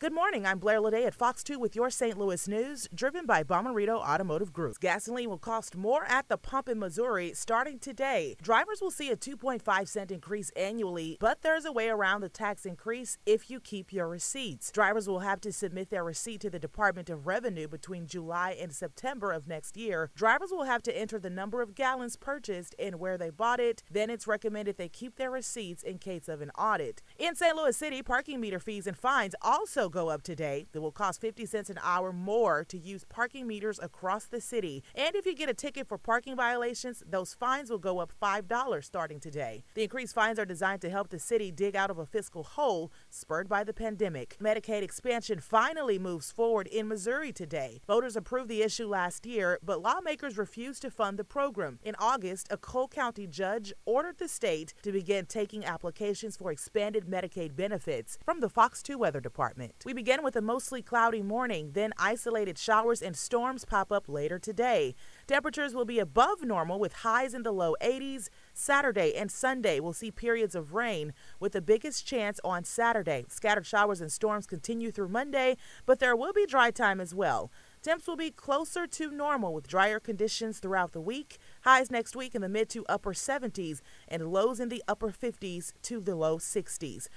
Good morning. I'm Blair Lede at Fox 2 with your St. Louis news, driven by Bommarito Automotive Group. Gasoline will cost more at the pump in Missouri starting today. Drivers will see a 2.5 cent increase annually, but there's a way around the tax increase if you keep your receipts. Drivers will have to submit their receipt to the Department of Revenue between July and September of next year. Drivers will have to enter the number of gallons purchased and where they bought it. Then it's recommended they keep their receipts in case of an audit. In St. Louis City, parking meter fees and fines also go up today. It will cost 50 cents an hour more to use parking meters across the city. And if you get a ticket for parking violations, those fines will go up $5 starting today. The increased fines are designed to help the city dig out of a fiscal hole spurred by the pandemic. Medicaid expansion finally moves forward in Missouri today. Voters approved the issue last year, but lawmakers refused to fund the program. In August, a Cole County judge ordered the state to begin taking applications for expanded Medicaid benefits from the Fox 2 Weather Department. We begin with a mostly cloudy morning, then isolated showers and storms pop up later today. Temperatures will be above normal with highs in the low 80s. Saturday and Sunday will see periods of rain with the biggest chance on Saturday. Scattered showers and storms continue through Monday, but there will be dry time as well. Temps will be closer to normal with drier conditions throughout the week. Highs next week in the mid to upper 70s and lows in the upper 50s to the low 60s.